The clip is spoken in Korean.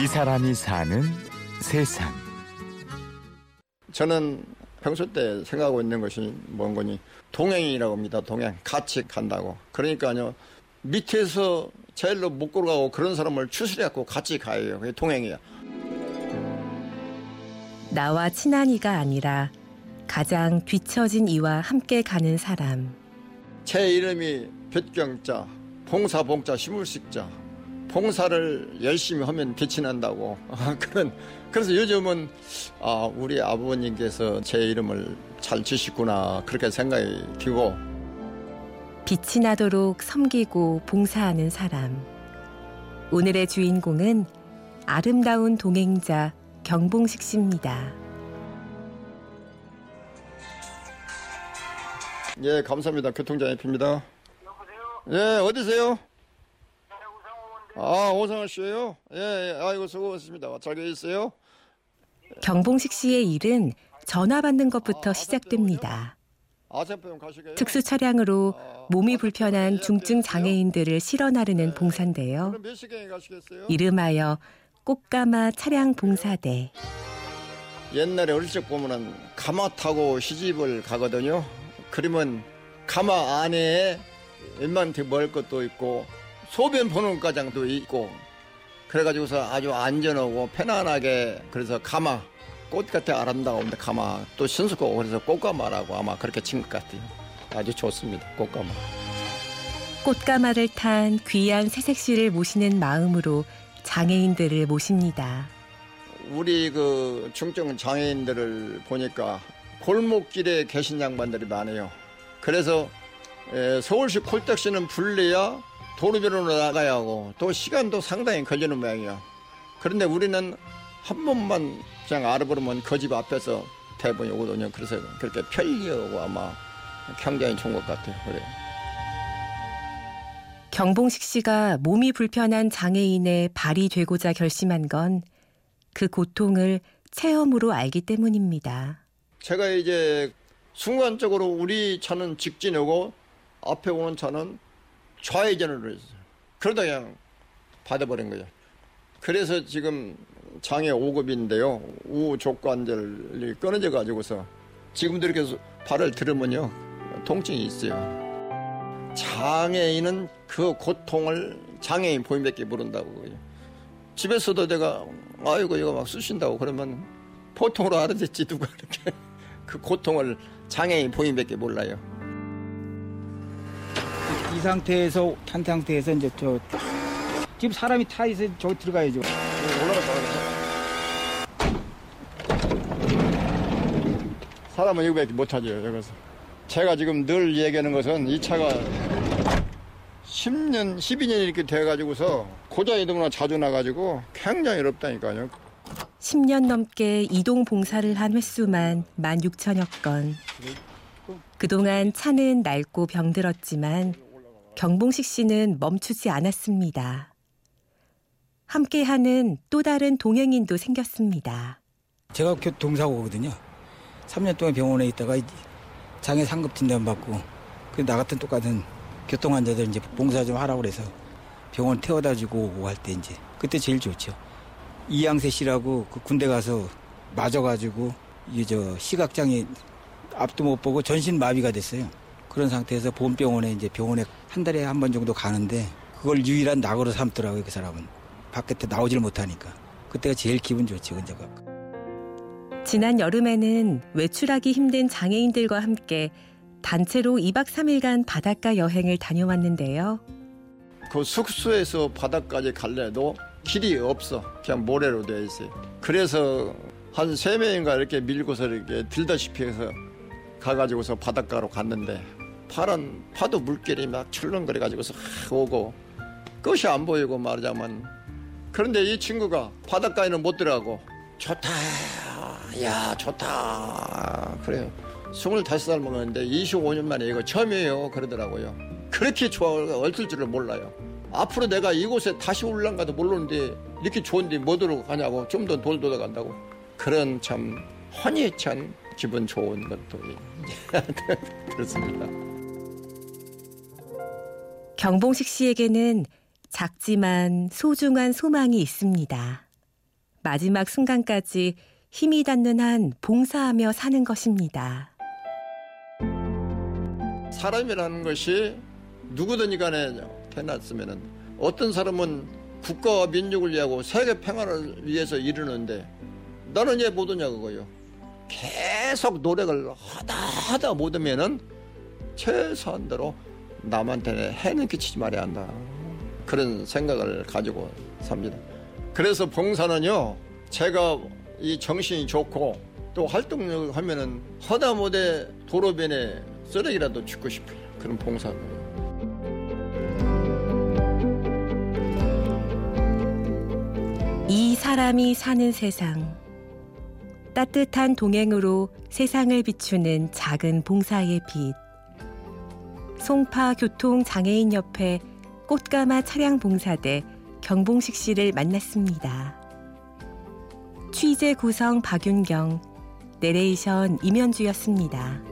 이 사람이 사는 세상. 저는 평소 때 생각하고 있는 것이 뭔 거니 동행이라고 합니다. 동행 같이 간다고. 그러니까요 밑에서 제일로 못 걸어가고 그런 사람을 추스려갖고 같이 가요. 그게 동행이야. 나와 친한 이가 아니라 가장 뒤처진 이와 함께 가는 사람. 제 이름이 볕경자, 봉사봉자, 시물식자. 봉사를 열심히 하면 빛이 난다고. 그런 그래서 요즘은 아, 우리 아버님께서 제 이름을 잘 지시구나 그렇게 생각이 들고 빛이 나도록 섬기고 봉사하는 사람. 오늘의 주인공은 아름다운 동행자 경봉식 씨입니다. 예, 감사합니다. 교통장애입니다. 예, 어디세요? 아, 오상호 씨예요? 예, 예, 아이고 수고하셨습니다. 잘 계셨어요? 경봉식 씨의 일은 전화 받는 것부터 시작됩니다. 아세병 가시게요? 특수 차량으로 몸이 불편한 중증 장애인들을 실어 나르는 봉사인데요. 시경에 가시겠어요? 이름하여 꽃가마 차량 봉사대. 옛날에 어릴 적 보면은 가마 타고 시집을 가거든요. 그러면 가마 안에 웬만한테 먹을 것도 있고 소변 보는 과장도 있고 그래가지고서 아주 안전하고 편안하게 그래서 가마 꽃 같아 아름다운데 가마 또 신수고 그래서 꽃가마라고 아마 그렇게 친 것 같아요. 아주 좋습니다. 꽃가마. 꽃가마를 탄 귀한 새색 씨를 모시는 마음으로 장애인들을 모십니다. 우리 그 중증 장애인들을 보니까 골목길에 계신 양반들이 많아요. 그래서 에, 서울시 콜택시는 불려야 도로변으로 나가야 하고 또 시간도 상당히 걸리는 모양이야. 그런데 우리는 한 번만 그냥 알아보면 그 집 앞에서 대부분 오거든요. 그래서 그렇게 편리하고 아마 굉장히 좋은 것 같아요. 그래. 경봉식 씨가 몸이 불편한 장애인의 발이 되고자 결심한 건 그 고통을 체험으로 알기 때문입니다. 제가 이제 순간적으로 우리 차는 직진하고 앞에 오는 차는 좌회전을 했어요. 그러다 그냥 받아버린 거예요. 그래서 지금 장애 5급인데요. 우족관절이 끊어져 가지고서 지금도 이렇게 발을 들으면요. 통증이 있어요. 장애인은 그 고통을 장애인 보임밖에 모른다고. 집에서도 내가 아이고 이거 막 쑤신다고 그러면 보통으로 알아듣지 누가 이렇게 그 고통을 장애인 보임밖에 몰라요. 이 상태에서 탄 상태에서 이제 저 지금 사람이 타 있어 저기 들어가야죠. 사람은 이거밖에 못하죠 여기서. 제가 지금 늘 얘기하는 것은 이 차가 10년, 12년 이렇게 돼가지고서 고장 이동나 자주 나가지고 굉장히 어렵다니까요. 10년 넘게 이동 봉사를 한 횟수만 16,000여 건. 그동안 차는 낡고 병들었지만 경봉식 씨는 멈추지 않았습니다. 함께하는 또 다른 동행인도 생겼습니다. 제가 교통사고거든요. 3년 동안 병원에 있다가 장애 상급 진단 받고 그나 같은 똑같은 교통 환자들 이제 봉사 좀 하라고 그래서 병원 태워다 주고 오고 할 때 이제 그때 제일 좋죠. 이양세 씨라고 그 군대 가서 맞아가지고 이게 저 시각장애 앞도 못 보고 전신 마비가 됐어요. 그런 상태에서 보험병원에 이제 병원에 한 달에 한 번 정도 가는데 그걸 유일한 낙으로 삼더라고요 그 사람은 바깥에 나오질 못하니까 그때가 제일 기분 좋죠 근제가. 지난 여름에는 외출하기 힘든 장애인들과 함께 단체로 2박 3일간 바닷가 여행을 다녀왔는데요. 그 숙소에서 바다까지 갈래도 길이 없어. 그냥 모래로 되어 있어요. 그래서 한 세 명인가 이렇게 밀고서 이렇게 들다시피 해서 가가지고서 바닷가로 갔는데 파란 파도 물결이 막 출렁거려 가지고서 오고 끝이 안 보이고 말하자면. 그런데 이 친구가 바닷가에는 못 들어가고 좋다 야 좋다. 그래요. 25살 먹었는데 25년 만에 이거 처음이에요. 그러더라고요. 그렇게 좋아 얼떨 줄을 몰라요. 앞으로 내가 이곳에 다시 올란가도 모르는데 이렇게 좋은데 뭐 들어 가냐고 좀 더 돌 돌아 간다고. 그런 참 환희 찬 기분 좋은 것도 그렇습니다. 경봉식 씨에게는 작지만 소중한 소망이 있습니다. 마지막 순간까지 힘이 닿는 한 봉사하며 사는 것입니다. 사람이라는 것이 누구든지 간에 태어났으면 어떤 사람은 국가와 민족을 위하고 세계 평화를 위해서 이르는데 나는 왜 못하냐 그거요. 계속 노력을 하다 하다 못하면은 최소한대로 남한테 해는 끼치지 말아야 한다. 그런 생각을 가지고 삽니다. 그래서 봉사는요, 제가 이 정신이 좋고 또 활동력을 하면은 허다 못해 도로변에 쓰레기라도 줍고 싶어요. 그런 봉사를. 이 사람이 사는 세상. 따뜻한 동행으로 세상을 비추는 작은 봉사의 빛. 송파 교통장애인협회 꽃가마 차량 봉사대 경봉식 씨를 만났습니다. 취재 구성 박윤경, 내레이션 임현주였습니다.